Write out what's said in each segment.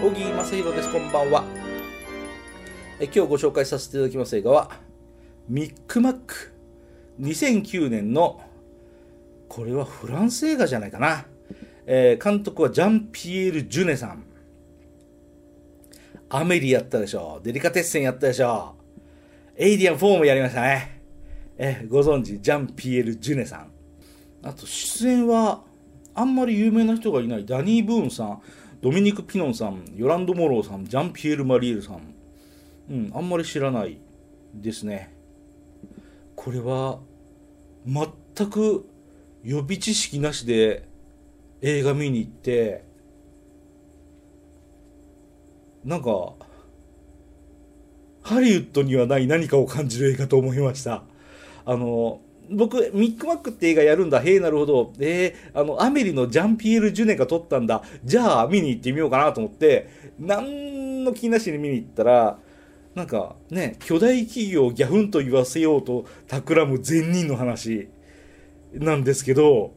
小木正弘です。こんばんは。え今日ご紹介させていただきます映画はミック・マック。2009年のこれはフランス映画じゃないかな、えー監督はジャンピエール・ジュネさん。アメリやったでしょデリカテッセンやったでしょエイリアン4もやりましたね。えご存知？ジャンピエール・ジュネさん。あと出演はあんまり有名な人がいないダニー・ブーンさん。ドミニク・ピノンさんヨランド・モローさんジャンピエール・マリエルさん。うんあんまり知らないですね。これは全く予備知識なしで映画見に行ってなんかハリウッドにはない何かを感じる映画と思いました。あの僕、ミック・マックって映画やるんだ。へえ、なるほど。えー、あの、アメリのジャンピエール・ジュネが撮ったんだ。じゃあ、見に行ってみようかなと思って、何の気なしに見に行ったら、なんかね、巨大企業をギャフンと言わせようと企む善人の話なんですけど、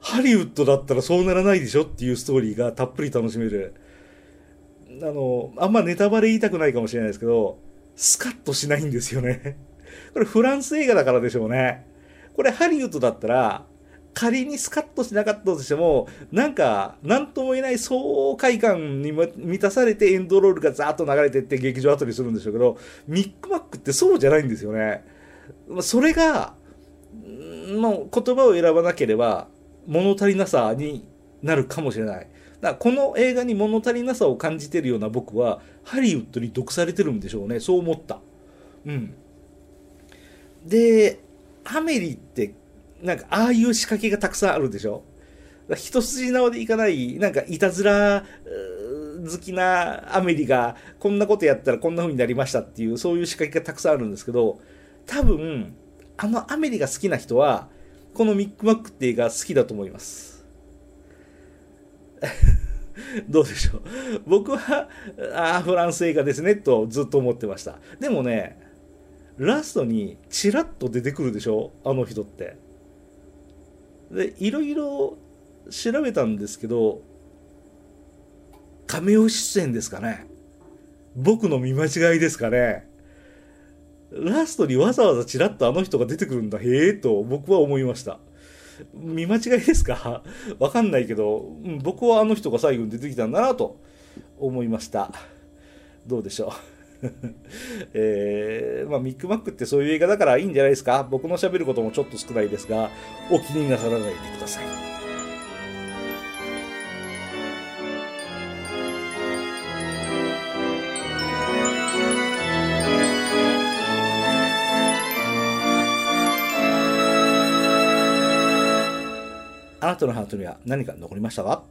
ハリウッドだったらそうならないでしょっていうストーリーがたっぷり楽しめる。あの、あんまネタバレ言いたくないかもしれないですけど、スカッとしないんですよね。これフランス映画だからでしょうね。これハリウッドだったら、仮にスカッとしなかったとしても、なんか、なんとも言えない爽快感に満たされてエンドロールがザーッと流れてって劇場後にするんでしょうけど、ミックマックってそうじゃないんですよね。それが、の言葉を選ばなければ物足りなさになるかもしれない。だこの映画に物足りなさを感じてるような僕はハリウッドに毒されてるんでしょうね。そう思った。うん。で、アメリってなんかああいう仕掛けがたくさんあるでしょ？一筋縄でいかない、なんかいたずら好きなアメリがこんなことやったらこんな風になりましたっていうそういう仕掛けがたくさんあるんですけど多分あのアメリが好きな人はこのミック・マックって映画好きだと思います。どうでしょう？僕はああフランス映画ですねとずっと思ってました。でもねラストにチラッと出てくるでしょ？あの人って。でいろいろ調べたんですけどカメオ出演ですかね？僕の見間違いですかね？ラストにわざわざチラッとあの人が出てくるんだへえと僕は思いました。見間違いですか？わかんないけど、僕はあの人が最後に出てきたんだなと思いました。どうでしょう？えーまあ、ミック・マックってそういう映画だからいいんじゃないですか？僕の喋ることもちょっと少ないですがお気になさらないでください。あなたのハートには何か残りましたか？